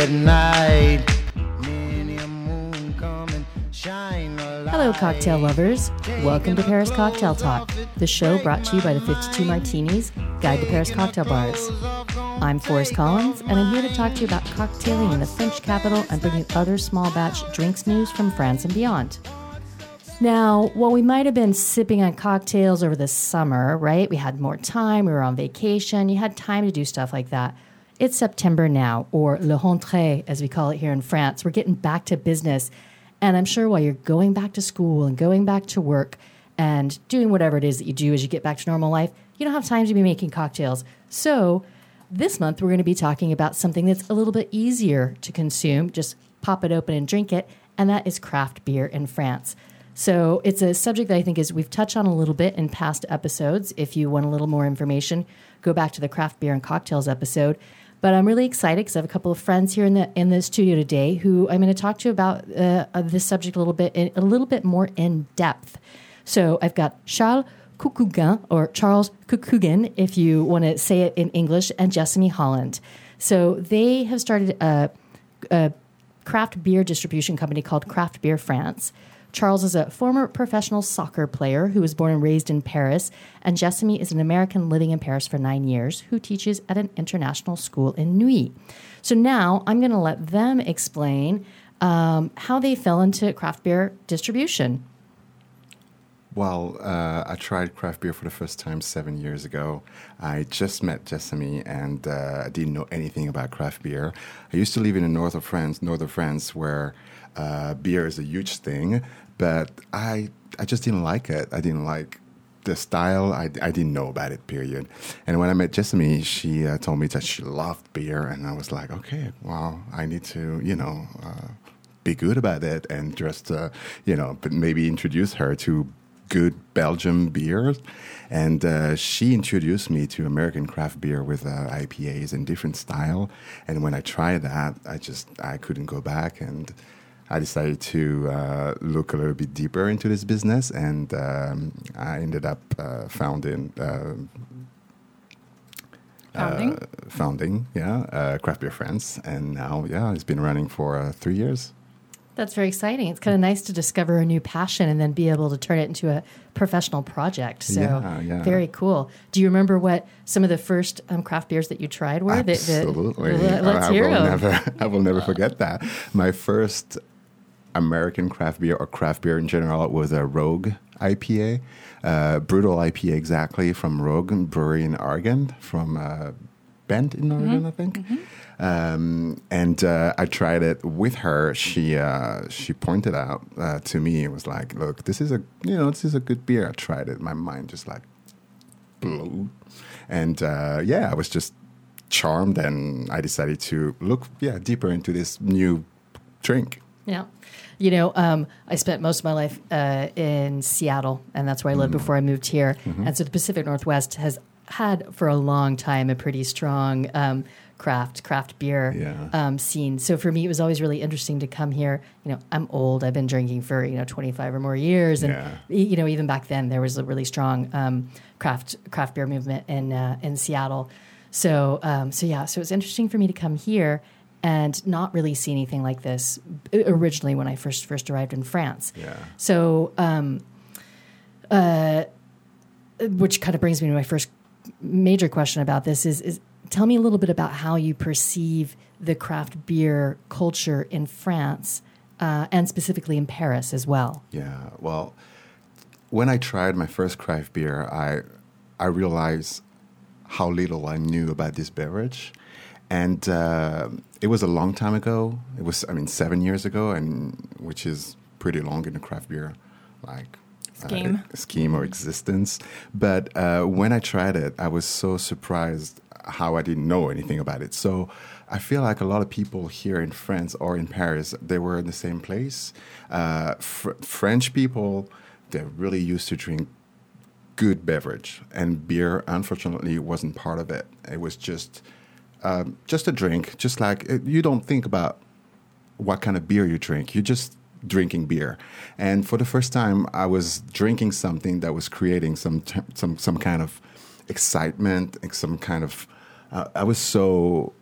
at night. Many a moon come and shine. Hello, cocktail lovers. Welcome to Paris Cocktail Talk, the show brought to you by the 52 Martinis, Guide to Paris Cocktail Bars. I'm Forrest Collins, and I'm here to talk to you about cocktailing in the French capital and bring you other small batch drinks news from France and beyond. Now, while we might have been sipping on cocktails over the summer, right? We had more time, we were on vacation, you had time to do stuff like that. It's September now, or le rentrée, as we call it here in France. We're getting back to business. And I'm sure while you're going back to school and going back to work and doing whatever it is that you do as you get back to normal life, you don't have time to be making cocktails. So, this month we're going to be talking about something that's a little bit easier to consume. Just pop it open and drink it, and that is craft beer in France. So it's a subject that I think is we've touched on a little bit in past episodes. If you want a little more information, go back to the craft beer and cocktails episode. But I'm really excited because I have a couple of friends here in the in the studio today who I'm going to talk to about uh, this subject a little bit in, a little bit more in depth. So I've got Charles Coucougin or Charles Coucougin, if you want to say it in English, and Jessamy Holland. So they have started a, a craft beer distribution company called Craft Beer France. Charles is a former professional soccer player who was born and raised in Paris, and Jessamy is an American living in Paris for nine years who teaches at an international school in Neuilly. So now I'm going to let them explain um, how they fell into craft beer distribution. Well, uh, I tried craft beer for the first time seven years ago. I just met Jessamy and uh, I didn't know anything about craft beer. I used to live in the north of France, north of France, where uh, beer is a huge thing, but I I just didn't like it. I didn't like the style. I, I didn't know about it. Period. And when I met Jessamy, she uh, told me that she loved beer, and I was like, okay, well, I need to, you know. Uh, be good about it and just uh, you know but maybe introduce her to good Belgian beers. And uh, she introduced me to American craft beer with uh, IPAs in different style. And when I tried that, I just I couldn't go back, and I decided to uh, look a little bit deeper into this business, and um, I ended up uh, founding. Uh, Founding? Uh, founding, yeah, Craft Beer France, and now, yeah, it's been running for three years. That's very exciting. It's kind of nice to discover a new passion and then be able to turn it into a professional project. So yeah, yeah. very cool. Do you remember what some of the first um, craft beers that you tried were? Absolutely. The, the, let's I hear will them. never, I will never forget that. My first American craft beer or craft beer in general was a Rogue IPA, uh, brutal IPA exactly from Rogue Brewery in Oregon, from uh, Bend in Oregon, Mm-hmm. I think. Um, and uh, I tried it with her. She uh, she pointed out uh, to me. It was like, look, this is a you know this is a good beer. I tried it. My mind just like blew, and uh, yeah, I was just charmed, and I decided to look yeah deeper into this new drink. Yeah. You know, um, I spent most of my life uh, in Seattle, and that's where I Mm-hmm. lived before I moved here. And so the Pacific Northwest has had for a long time a pretty strong um, craft craft beer Yeah. um, scene. So for me, it was always really interesting to come here. You know, I'm old. I've been drinking for you know 25 or more years, and Yeah. you know even back then there was a really strong um, craft craft beer movement in uh, in Seattle. So um, so yeah, so it was interesting for me to come here and not really see anything like this uh, originally when I first first arrived in France. Yeah. So um, uh, which kind of brings me to my first major question about this is is tell me a little bit about how you perceive the craft beer culture in France uh, and specifically in Paris as well. Yeah. Well, when I tried my first craft beer, I I realized how little I knew about this beverage, and uh, it was a long time ago. It was, I mean, seven years ago, and which is pretty long in the craft beer, like. Uh, Scheme. scheme or existence. But uh, when I tried it, I was so surprised how I didn't know anything about it. So I feel like a lot of people here in France or in Paris, they were in the same place. Uh, fr- French people, they're really used to drink good beverage, and beer, unfortunately, wasn't part of it. It was just um, just a drink, just like uh, you don't think about what kind of beer you drink. You're just drinking beer. And for the first time, I was drinking something that was creating some t- some some kind of excitement, some kind of. Uh, I was so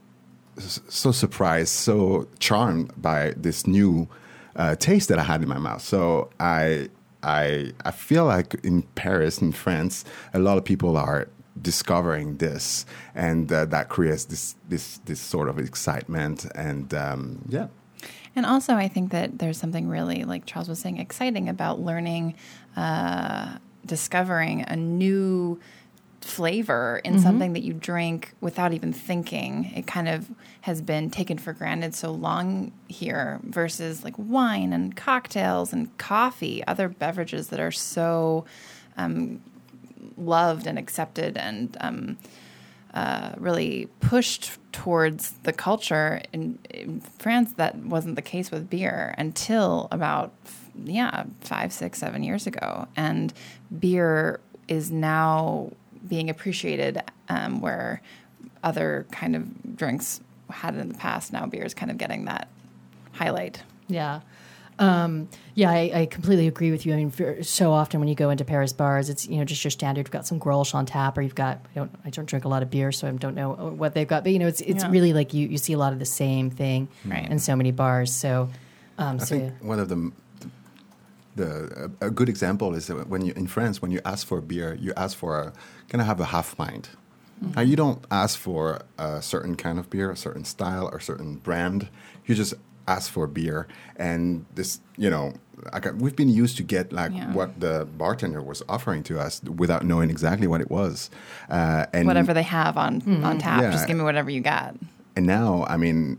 so surprised, so charmed by this new uh, taste that I had in my mouth. So I I I feel like in Paris, in France, a lot of people are discovering this, and uh, that creates this this this sort of excitement. And um, yeah, And also, I think that there's something really, like Charles was saying, exciting about learning, uh, discovering a new flavor in something that you drink without even thinking. It kind of has been taken for granted so long here versus like wine and cocktails and coffee, other beverages that are so um, loved and accepted and um, uh, really pushed towards the culture in, in France. That wasn't the case with beer until about yeah five, six, seven years ago, and beer is now being appreciated um, where other kind of drinks had in the past. Now beer is kind of getting that highlight. Yeah. Um, yeah, I, I completely agree with you. I mean, for, so often when you go into Paris bars, it's you know just your standard. You've got some Grolsch on tap, or you've got I don't I don't drink a lot of beer, so I don't know what they've got. But you know, it's it's Yeah. really like you you see a lot of the same thing Right. in so many bars. So, um, I so think one of the the a, a good example is that when you in France when you ask for a beer, you ask for a can I have a half pint. Now you don't ask for a certain kind of beer, a certain style, or certain brand. You just ask for beer, and this you know. Like we've been used to get like Yeah. what the bartender was offering to us without knowing exactly what it was, uh, and Whatever they have on on tap, Yeah. just give me whatever you got. and now, I mean,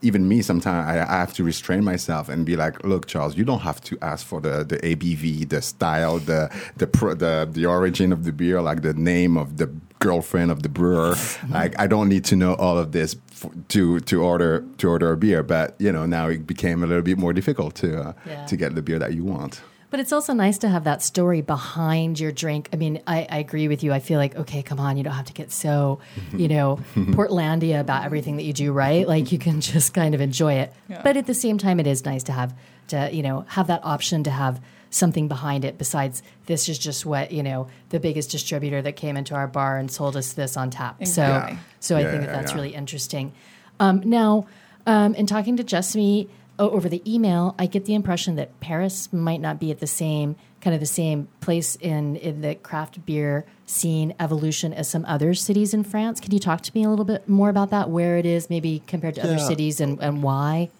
even me, sometimes I, I have to restrain myself and be like, "Look, Charles, you don't have to ask for the, the ABV, the style, the the, pro, the the origin of the beer, like the name of the girlfriend of the brewer. Mm-hmm. like, I don't need to know all of this f- to to order to order a beer. But you know, now it became a little bit more difficult to uh, Yeah. to get the beer that you want. But it's also nice to have that story behind your drink. I mean, I, I agree with you. I feel like, okay, come on, you don't have to get so, mm-hmm. you know, mm-hmm. Portlandia about everything that you do, right? Like you can just kind of enjoy it. But at the same time, it is nice to have to, you know, have that option to have something behind it besides this is just what, you know, the biggest distributor that came into our bar and sold us this on tap. Exactly. So so I Yeah, think that yeah, that's yeah. really interesting. Um, now, um, in talking to Jessamy o- over the email, I get the impression that Paris might not be at the same kind of the same place in in the craft beer scene evolution as some other cities in France. Can you talk to me a little bit more about that? Where it is, maybe compared to other cities, and, and why?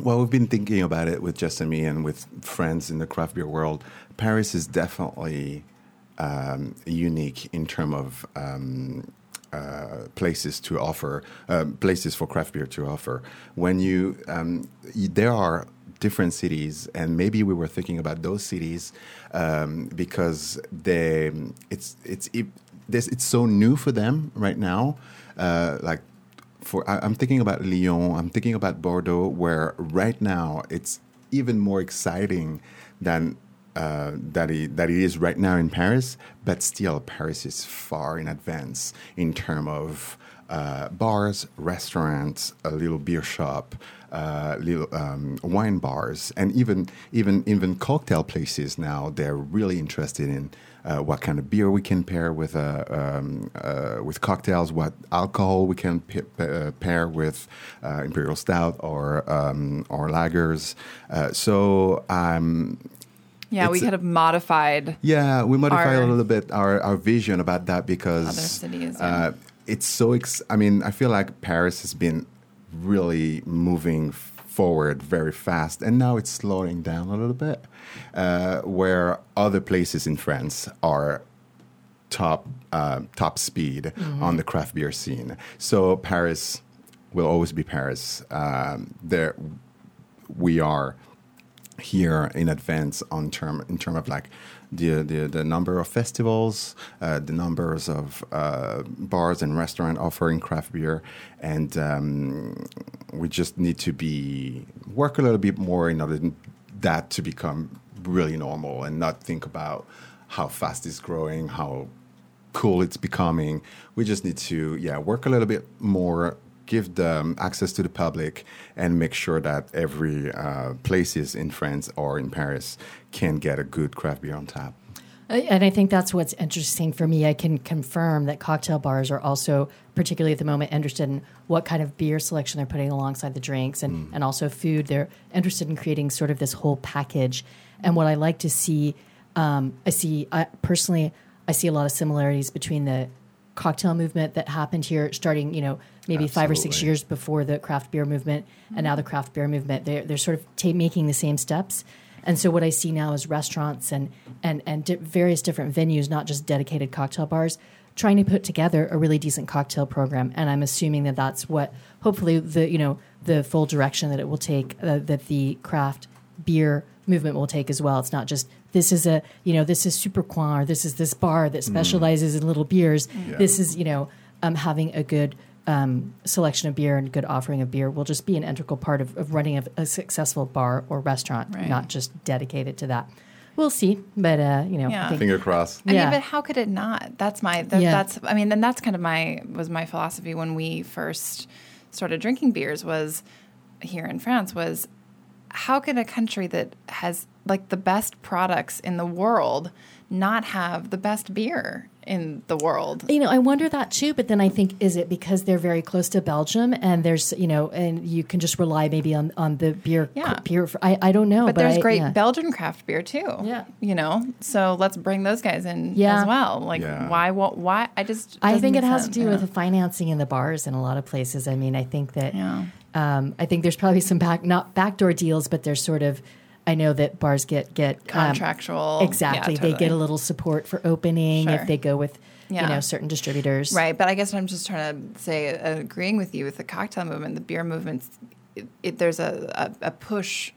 Well, we've been thinking about it with Jess and me and with friends in the craft beer world. Paris is definitely um, unique in terms of um, uh, places to offer, um, places for craft beer to offer. When you, um, y there are different cities, and maybe we were thinking about those cities um, because they, it's it's it, this, it's so new for them right now. Uh, like for I, I'm thinking about Lyon, I'm thinking about Bordeaux, where right now it's even more exciting than uh, that it, that it is right now in Paris. But still, Paris is far in advance in terms of uh, bars, restaurants, a little beer shop, uh, little um, wine bars, and even even even cocktail places. Now they're really interested in uh, what kind of beer we can pair with uh, um, uh, with cocktails, what alcohol we can p- uh, pair with uh, imperial stout or um, or lagers. Uh, so um, Yeah, we It's a- kind of modified. yeah, we modify Our- a little bit our, our vision about that because Other cities, uh, yeah. it's so. Ex- I mean, I feel like Paris has been really moving forward very fast, and now it's slowing down a little bit. Uh, where other places in France are top uh, top speed on the craft beer scene. So Paris will always be Paris. Um, there, we are here in advance on term in term of like the the, the number of festivals, uh, the numbers of uh, bars and restaurant offering craft beer, and um, we just need to be work a little bit more in order that to become really normal and not think about how fast it's growing, how cool it's becoming. We just need to, yeah, work a little bit more, give the um, access to the public, and make sure that every uh, places in France or in Paris can get a good craft beer on tap. And I think that's what's interesting for me. I can confirm that cocktail bars are also, particularly at the moment, interested in what kind of beer selection they're putting alongside the drinks and, and also food. They're interested in creating sort of this whole package. And what I like to see, um, I see, I, personally, I see a lot of similarities between the cocktail movement that happened here starting, you know, maybe five or six years before the craft beer movement and now the craft beer movement. They're, they're sort of ta- making the same steps. And so what I see now is restaurants and and and di- various different venues, not just dedicated cocktail bars, trying to put together a really decent cocktail program. And I'm assuming that that's what hopefully the you know the full direction that it will take uh, that the craft beer movement will take as well. It's not just this is a you know this is Supercoin or this is this bar that specializes in little beers. Yeah. This is you know um, having a good um, selection of beer and good offering of beer will just be an integral part of, of running a, a successful bar or restaurant, Right. not just dedicated to that. We'll see, but uh, you know, Yeah. Think, Finger crossed. I Yeah. mean, but how could it not? That's my. That, Yeah. That's. I mean, and that's kind of my was my philosophy when we first started drinking beers was here in France was how can a country that has like the best products in the world not have the best beer in the world? you know, I wonder that too. But then I think, is it because they're very close to Belgium and there's, you know, and you can just rely maybe on, on the beer, Yeah. beer. I, I don't know, But, but, there's I- great yeah. Belgian craft beer too. Yeah. you know. So let's bring those guys in Yeah. as well. Like, Yeah. why? Won't, why? I just. I think it make has to do yeah. with the financing in the bars in a lot of places. I mean, I think that Yeah. um, I think there's probably some back not backdoor deals, but there's sort of I know that bars get get um, contractual. exactly. Yeah, They get a little support for opening Sure. if they go with you know certain distributors. Right, but I guess I'm just trying to say, uh, agreeing with you with the cocktail movement, the beer movement. There's a, a, a push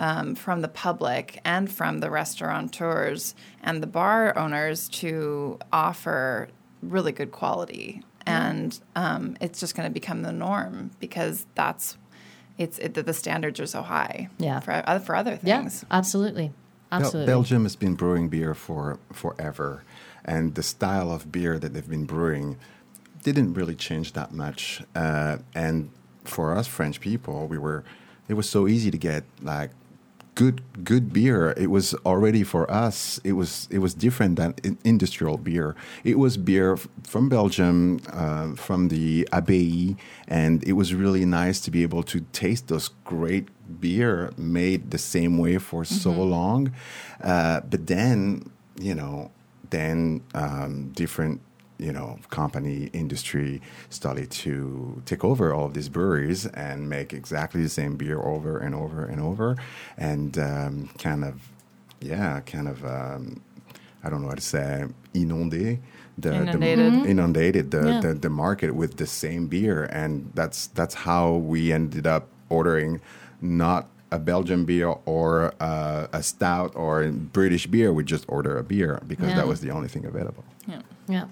um, from the public and from the restaurateurs and the bar owners to offer really good quality, and um, it's just going to become the norm because that's it's it, the standards are so high. Yeah. for uh, for other Yeah. things. Absolutely. Bel- Absolutely. Belgium has been brewing beer for forever, and the style of beer that they've been brewing didn't really change that much. Uh, and for us French people, we were it was so easy to get like good good beer. It was already for us. It was it was different than in- industrial beer. It was beer from Belgium, uh, from the Abbaye, and it was really nice to be able to taste those great beer made the same way for so long. Uh, but then you know, then um, different you know, company industry started to take over all of these breweries and make exactly the same beer over and over and over, and um, kind of, yeah, kind of, um, I don't know how to say, inondé. The, Inundated. the inundated the, Yeah. the the market with the same beer, and that's that's how we ended up ordering not a Belgian beer or uh, a stout or a British beer. We just order a beer because Yeah. that was the only thing available. Yeah. Yeah.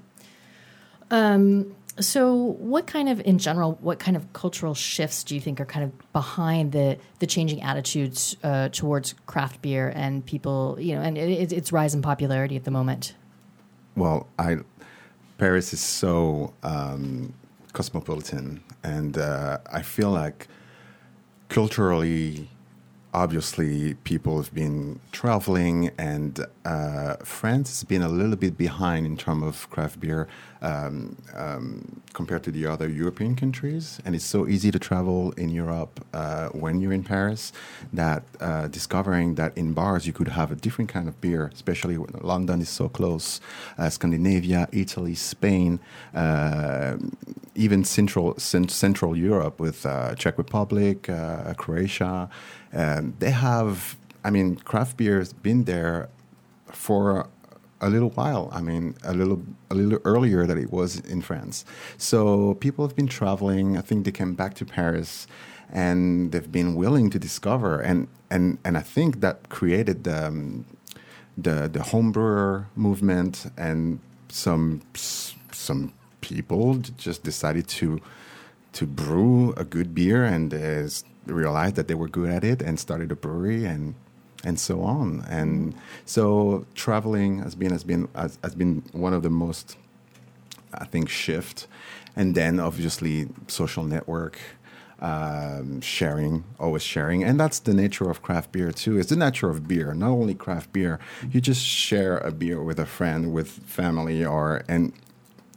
Um, so, what kind of, in general, what kind of cultural shifts do you think are kind of behind the the changing attitudes uh, towards craft beer and people, you know, and it, its rise in popularity at the moment? Well, I Paris is so um, cosmopolitan, and uh, I feel like culturally, obviously, people have been traveling, and uh, France has been a little bit behind in terms of craft beer um, um, compared to the other European countries. And it's so easy to travel in Europe uh, when you're in Paris that uh, discovering that in bars you could have a different kind of beer, especially when London is so close, uh, Scandinavia, Italy, Spain, uh, even Central cen- Central Europe with uh, Czech Republic, Croatia. Um, they have, I mean, craft beer has been there for a little while. I mean, a little a little earlier than it was in France. So people have been traveling. I think they came back to Paris, and they've been willing to discover. And and and I think that created the um, the the homebrewer movement, and some some people just decided to to brew a good beer and uh, realized that they were good at it and started a brewery and and so on. And so traveling has been has been has, has been one of the most I think shift. And then obviously social network. um, sharing, always sharing, and that's the nature of craft beer too. It's the nature of beer. Not only craft beer, you just share a beer with a friend, with family, or and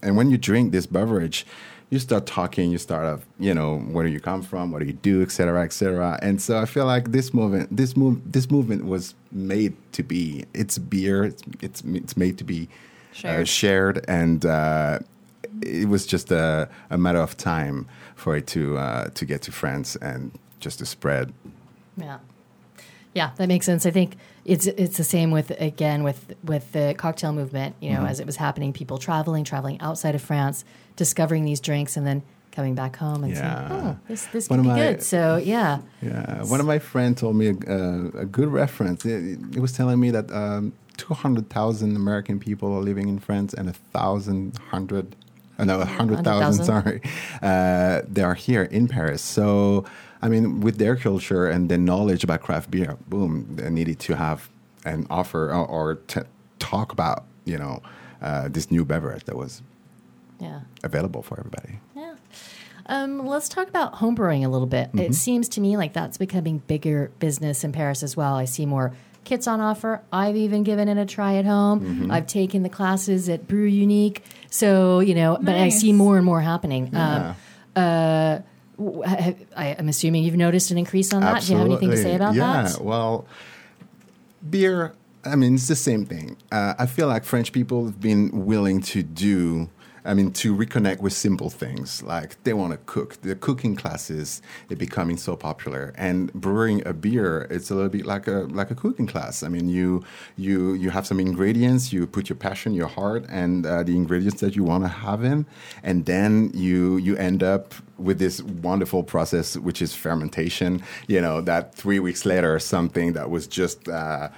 and when you drink this beverage, you start talking. You start of you know where do you come from, what do you do, etc., etc. And so I feel like this movement, this move, this movement was made to be. It's beer. It's it's, it's made to be uh, Shared. shared, and uh, it was just a, a matter of time for it to uh, to get to France and just to spread. Yeah. Yeah, that makes sense. I think it's it's the same with again with with the cocktail movement. You know, as it was happening, people traveling, traveling outside of France, discovering these drinks, and then coming back home and Yeah. saying, "Oh, this this One could be my- good." So yeah, Yeah, one of my friends told me a, a, a good reference. It, it was telling me that um, 200,000 American people are living in France and a thousand hundred, uh, no, a hundred thousand, 100,000. sorry, uh, they are here in Paris. So, I mean, with their culture and their knowledge about craft beer, boom, they needed to have an offer or, or t- talk about, you know, uh, this new beverage that was yeah. available for everybody. Yeah. Um, let's talk about homebrewing a little bit. Mm-hmm. It seems to me like that's becoming bigger business in Paris as well. I see more kits on offer. I've even given it a try at home. Mm-hmm. I've taken the classes at Brew Unique. So, you know, but I see more and more happening. Yeah. Um, uh, w- ha- I, am assuming you've noticed an increase on that. Do you have anything to say about yeah, that? Yeah, well, beer, I mean, it's the same thing. Uh, I feel like French people have been willing to do, I mean, to reconnect with simple things. Like they want to cook. The cooking classes are becoming so popular. And brewing a beer, it's a little bit like a like a cooking class. I mean, you you you have some ingredients, you put your passion, your heart, and uh, the ingredients that you want to have in, and then you you end up with this wonderful process, which is fermentation. You know, that three weeks later, something that was just uh,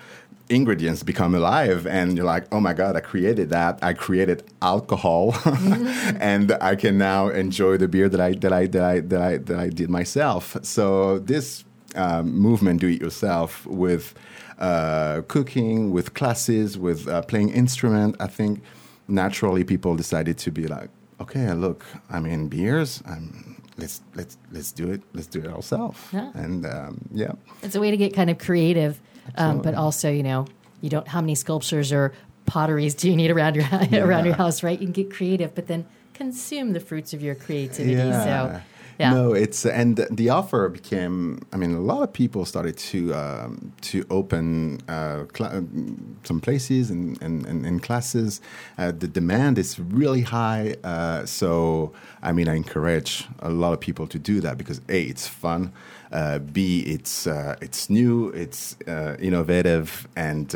ingredients become alive, and you're like, oh my god, I created that. I created alcohol, and I can now enjoy the beer that I that I that I that I that I did myself. So this um, movement, do it yourself, with uh, cooking, with classes, with uh, playing instrument, I think naturally people decided to be like, okay, look, I mean, beers. Um, let's let's let's do it. Let's do it ourselves. Yeah. And um, yeah, It's a way to get kind of creative, um, but also, you know, you don't. How many sculptures or potteries do you need around your around your house? Right, you can get creative, but then consume the fruits of your creativity. So, yeah, No, it's and the offer became. I mean, a lot of people started to um, to open uh, cla- um, some places and and, and, and classes. Uh, the demand is really high. Uh, so, I mean, I encourage a lot of people to do that because a, it's fun. Uh, B, it's uh, it's new, it's uh, innovative, and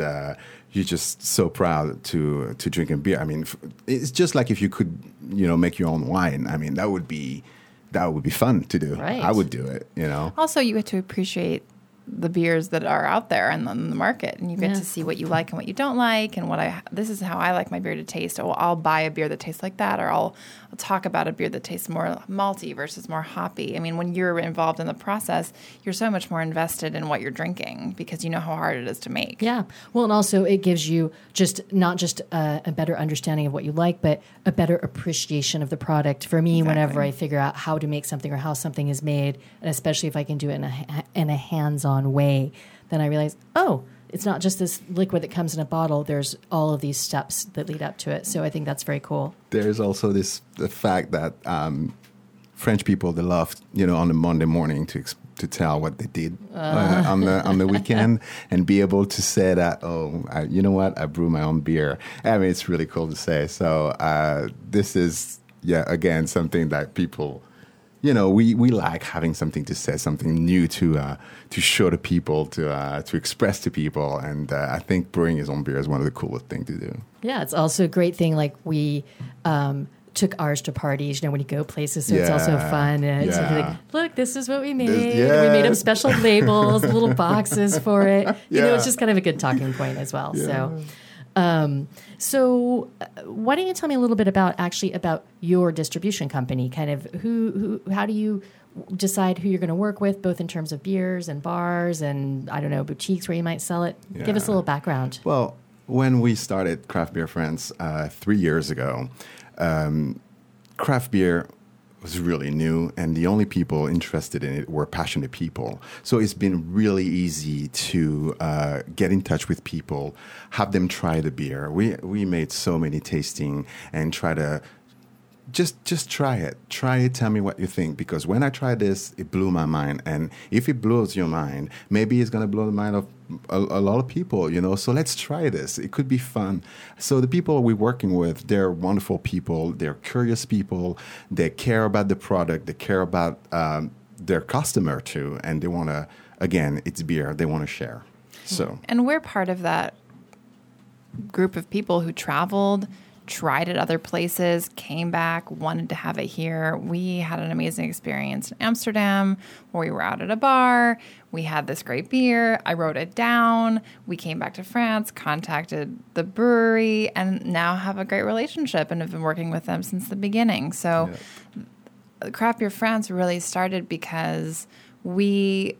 you're just so proud to to drink a beer. I mean, it's just like if you could, you know, make your own wine. I mean, that would be that would be fun to do. Right. I would do it. You know. Also, you get to appreciate the beers that are out there and on the market, and you get Yeah. to see what you like and what you don't like, and what I. This is how I like my beer to taste. Oh, I'll buy a beer that tastes like that, or I'll, I'll talk about a beer that tastes more malty versus more hoppy. I mean, when you're involved in the process, you're so much more invested in what you're drinking because you know how hard it is to make. Yeah. Well, and also it gives you just not just a, a better understanding of what you like, but a better appreciation of the product. For me, whenever I figure out how to make something or how something is made, and especially if I can do it in a in a hands-on way, then I realize, oh, it's not just this liquid that comes in a bottle. There's all of these steps that lead up to it. So I think that's very cool. There's also this the fact that um, French people they love you know on a Monday morning to to tell what they did uh, on the on the weekend and be able to say that oh I, you know what I brew my own beer. I mean it's really cool to say. So uh, this is yeah again something that people you know we, we like having something to say something new to uh, to show to people to uh, to express to people and uh, I think brewing his own beer is one of the coolest things to do. Yeah, it's also a great thing. Like we um, took ours to parties, you know, when you go places. So it's also Yeah, fun. And it's yeah. like, look, this is what we made. This- We made up special labels, little boxes for it. You know, it's just kind of a good talking point as well. So, um, so uh, why don't you tell me a little bit about actually about your distribution company? Kind of who, who how do you decide who you're going to work with, both in terms of beers and bars and I don't know boutiques where you might sell it. Give us a little background. Well, when we started Craft Beer France uh, three years ago, um, craft beer was really new, and the only people interested in it were passionate people. So it's been really easy to uh, get in touch with people, have them try the beer. We we made so many tasting and try to just just try it. Try it. Tell me what you think. Because when I tried this, it blew my mind. And if it blows your mind, maybe it's gonna blow the mind of a, a, lot of people. You know. So let's try this. It could be fun. So the people we're working with, they're wonderful people. They're curious people. They care about the product. They care about um, their customer too, and they want to. Again, it's beer. They want to share. So. And we're part of that group of people who traveled tried it other places, came back, wanted to have it here. We had an amazing experience in Amsterdam where we were out at a bar. We had this great beer. I wrote it down. We came back to France, contacted the brewery, and now have a great relationship and have been working with them since the beginning. So, yeah. Craft Beer France really started because we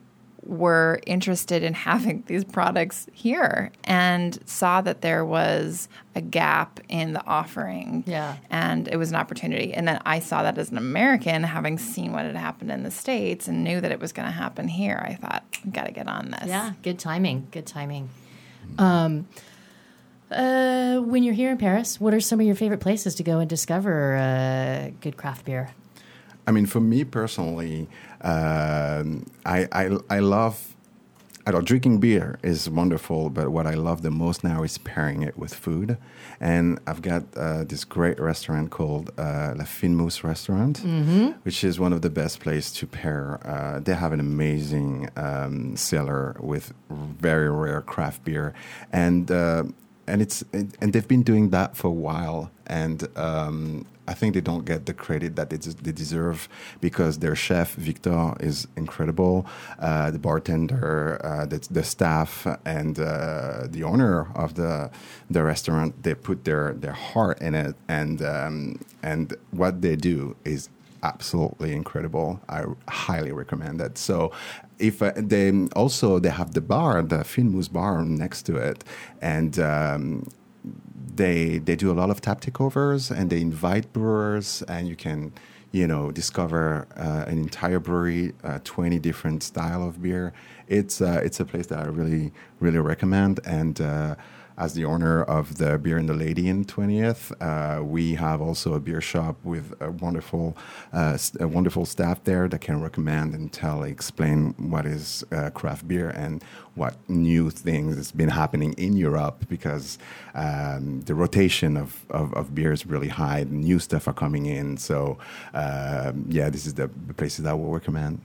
were interested in having these products here and saw that there was a gap in the offering. Yeah. And it was an opportunity. And then I saw that as an American, having seen what had happened in the States and knew that it was going to happen here, I thought, I've got to get on this. Yeah, good timing. Good timing. Um, uh, when you're here in Paris, what are some of your favorite places to go and discover uh, good craft beer? I mean, for me personally, um, I, I, I love. I know drinking beer is wonderful, but what I love the most now is pairing it with food. And I've got uh, this great restaurant called uh, La Fine Mousse Restaurant, mm-hmm. which is one of the best places to pair. Uh, they have an amazing um, cellar with very rare craft beer, and uh, and it's and they've been doing that for a while. And um, I think they don't get the credit that they, they deserve because their chef Victor is incredible. Uh, the bartender, uh, the, the, staff, and uh, the owner of the the restaurant they put their their heart in it, and um, and what they do is absolutely incredible. I highly recommend it. So, if uh, they also they have the bar, the Fine Mousse bar next to it, and um, they they do a lot of tap takeovers and they invite brewers and you can you know discover uh, an entire brewery, uh, 20 different style of beer. It's uh, it's a place that I really really recommend and uh, as the owner of the Beer and the Lady in 20th. Uh, we have also a beer shop with a wonderful, uh, a wonderful staff there that can recommend and tell, explain what is uh, craft beer and what new things has been happening in Europe because um, the rotation of, of, of, beer is really high. New stuff are coming in. So, um, yeah, this is the, the places that we'll recommend.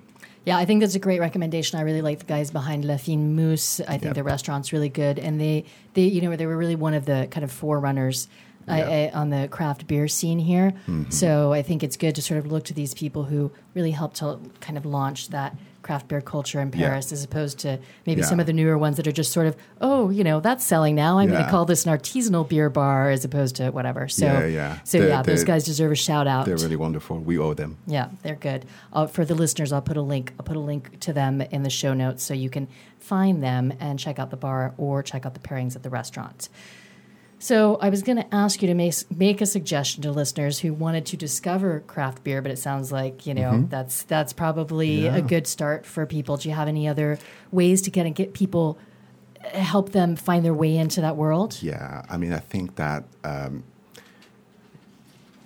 Yeah, I think that's a great recommendation. I really like the guys behind La Fine Mousse. I think yep. the restaurant's really good, and they, they, you know, they were really one of the kind of forerunners yep. on the craft beer scene here. Mm-hmm. So I think it's good to sort of look to these people who really helped to kind of launch that craft beer culture in Paris, yeah. as opposed to maybe yeah. some of the newer ones that are just sort of, oh, you know, that's selling now. I'm yeah. going to call this an artisanal beer bar as opposed to whatever. So, yeah, yeah. So they're, yeah, those guys deserve a shout out. They're really wonderful. We owe them. Yeah, they're good. Uh, for the listeners, I'll put a link. I'll put a link to them in the show notes so you can find them and check out the bar or check out the pairings at the restaurant. So I was going to ask you to make make a suggestion to listeners who wanted to discover craft beer, but it sounds like you know mm-hmm. that's that's probably yeah. a good start for people. Do you have any other ways to kind of get people help them find their way into that world? Yeah, I mean, I think that. Um,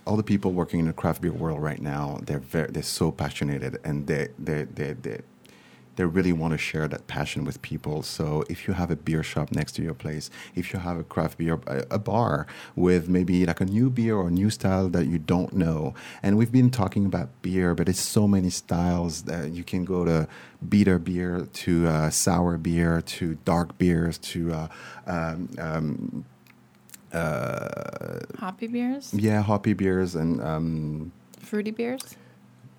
all the people working in the craft beer world right now, they're very, they're so passionate and they, they, they, they, they really want to share that passion with people. So if you have a beer shop next to your place, if you have a craft beer, a, bar with maybe like a new beer or a new style that you don't know, and we've been talking about beer, but it's so many styles that you can go to bitter beer to uh, sour beer to dark beers to uh, um, um, uh, hoppy beers. Yeah, hoppy beers and um, fruity beers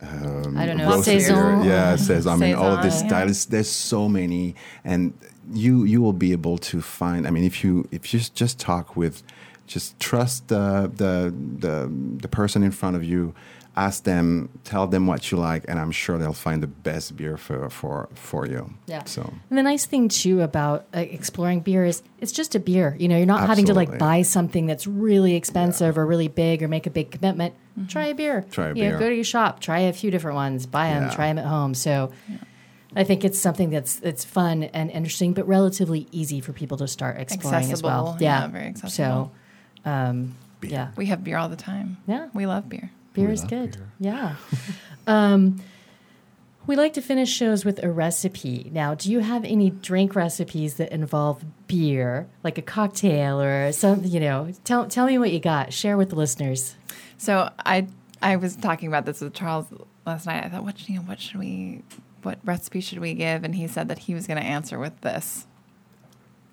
um, I don't know. Saison. Yeah, says. I mean, all of this yeah. styles. There's so many, and you you will be able to find. I mean, if you if you just talk with just trust the, the the the person in front of you. Ask them, tell them what you like, and I'm sure they'll find the best beer for for for you. Yeah. So And the nice thing too about uh, exploring beer is it's just a beer. You know, you're not having to like buy something that's really expensive or really big or make a big commitment. Try a beer. Try a you know, go to your shop, try a few different ones, buy them, Yeah. try them at home. So I think it's something that's it's fun and interesting, but relatively easy for people to start exploring as well. Accessible. Yeah, very accessible. So, um, yeah, We have beer all the time. Yeah. We love beer. Beer is good. beer. Yeah. um, we like to finish shows with a recipe. Now, do you have any drink recipes that involve beer, like a cocktail or something? You know, tell tell me what you got. Share with the listeners. So I I was talking about this with Charles last night. I thought, what you know, what should we, what recipe should we give? And he said that he was going to answer with this.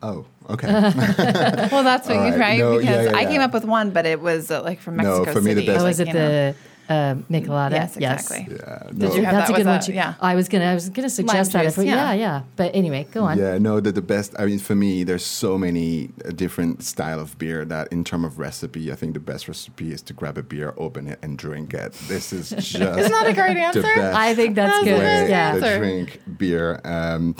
Oh, okay. Well, that's what you right. right No, because yeah, yeah, I yeah. came up with one, but it was uh, like from Mexico No, Mexico for me, the best- Oh, like, is it you the uh, Michelada? Yes, exactly. yeah, Did you, have that's that a good one a- yeah. I was gonna I was gonna suggest that. juice, if yeah. yeah, yeah. But anyway, go on. Yeah, no, the, the best. I mean, for me, there's so many uh, different style of beer that, in terms of recipe, I think the best recipe is to grab a beer, open it, and drink it. This is just Isn't that a great answer? the best I think that's That's good. way Yeah. to drink beer. Um,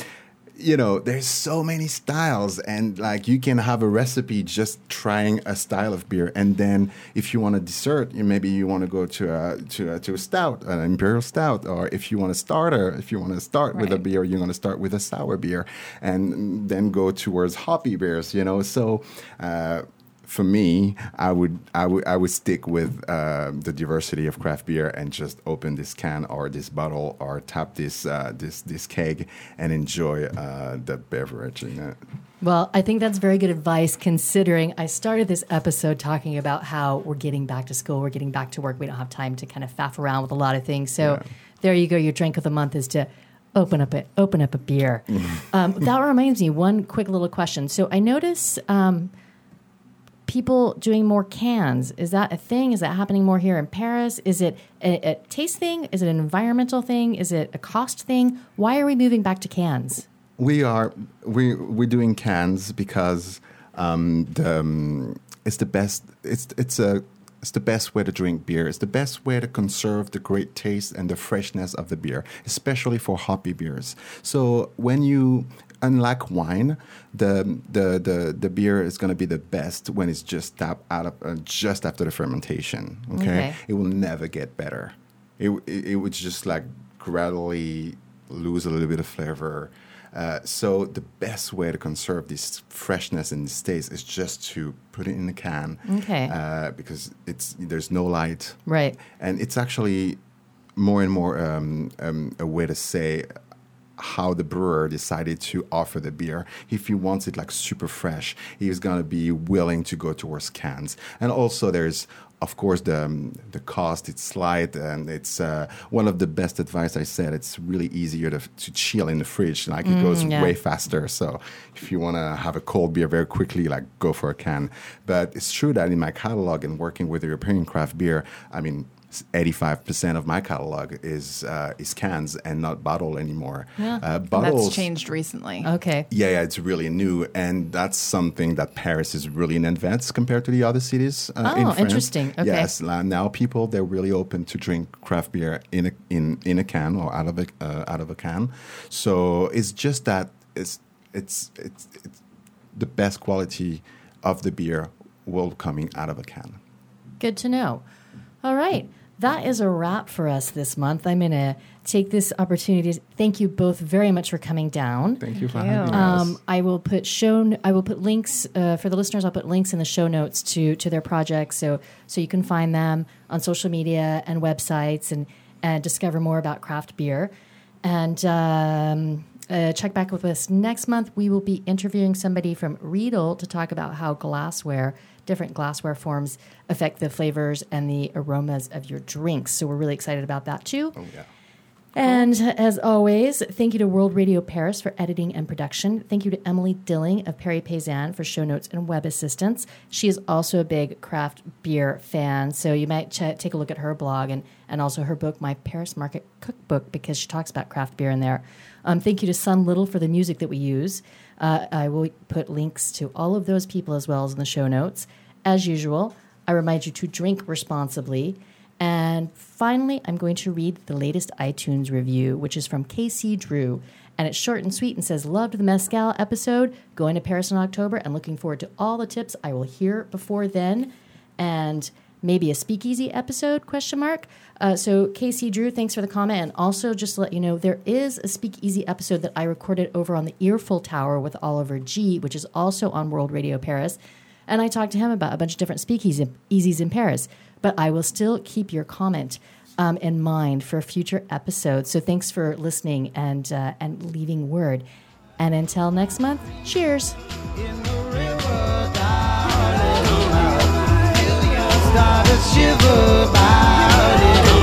you know, there's so many styles, and like you can have a recipe just trying a style of beer, and then if you want a dessert, you maybe you want to go to a to a, to a stout, an imperial stout, or if you want a starter, if you want to start with a beer, you're going to start with a sour beer, and then go towards hoppy beers. You know, so. Uh, for me, I would I would I would stick with uh, the diversity of craft beer and just open this can or this bottle or tap this uh, this this keg and enjoy uh, the beverage. You know? Well, I think that's very good advice considering I started this episode talking about how we're getting back to school, we're getting back to work. We don't have time to kind of faff around with a lot of things. So there you go. Your drink of the month is to open up a open up a beer. um, that reminds me, one quick little question. So I notice um, people doing more cans. Is that a thing? Is that happening more here in Paris? Is it a, a taste thing? Is it an environmental thing? Is it a cost thing? Why are we moving back to cans? We are we we're doing cans because um, the um, it's the best. It's it's a it's the best way to drink beer. It's the best way to conserve the great taste and the freshness of the beer, especially for hoppy beers. So when you unlike wine, the the the, the beer is going to be the best when it's just tapped out of uh, just after the fermentation. Okay? Okay. it will never get better. It it, it would just like gradually lose a little bit of flavor. Uh, so the best way to conserve this freshness and this taste is just to put it in a can. Okay. Uh, because it's there's no light. Right. And it's actually more and more um, um, a way to say how the brewer decided to offer the beer. If he wants it like super fresh, he's gonna be willing to go towards cans. And also, there's of course the um, the cost. It's slight, and it's uh, one of the best advice I said. It's really easier to, to chill in the fridge. Like it goes yeah. way faster. So if you want to have a cold beer very quickly, like go for a can. But it's true that in my catalog and working with European craft beer, I mean. 85% of my catalog is uh, is cans and not bottle anymore. Yeah. Uh, bottles, that's changed recently. Okay. yeah, yeah, it's really new, and that's something that Paris is really in advance compared to the other cities. Uh, in Oh, France. interesting. Okay. Yes, now people they're really open to drink craft beer in a in in a can or out of a uh, out of a can. So it's just that it's it's it's, it's the best quality of the beer will coming out of a can. Good to know. All right. That is a wrap for us this month. I'm going to take this opportunity to thank you both very much for coming down. Thank you for you. having us. Um, I will put show. I will put links uh, for the listeners. I'll put links in the show notes to to their projects, so so you can find them on social media and websites, and and discover more about craft beer. And um, uh, check back with us next month. We will be interviewing somebody from Riedel to talk about how glassware, different glassware forms, affect the flavors and the aromas of your drinks. So we're really excited about that too. oh yeah. And as always, thank you to World Radio Paris for editing and production. Thank you to Emily Dilling of Paris Paysan for show notes and web assistance. She is also a big craft beer fan, so you might ch- take a look at her blog and, and also her book, My Paris Market Cookbook, because she talks about craft beer in there. Um, thank you to Sun Little for the music that we use. Uh, I will put links to all of those people as well as in the show notes. As usual, I remind you to drink responsibly. And finally, I'm going to read the latest iTunes review, which is from KC Drew. And it's short and sweet and says, Loved the Mezcal episode, going to Paris in October, and looking forward to all the tips I will hear before then. And maybe a speakeasy episode question mark. Uh, so casey drew thanks for the comment. And also just to let you know there is a speakeasy episode that i recorded over on the earful tower with Oliver Gee which is also on world radio paris. And i talked to him about a bunch of different speakeasies in paris. But i will still keep your comment um, in mind for future episode so thanks for listening and uh, and leaving word. And until next month cheers got a shiver about it.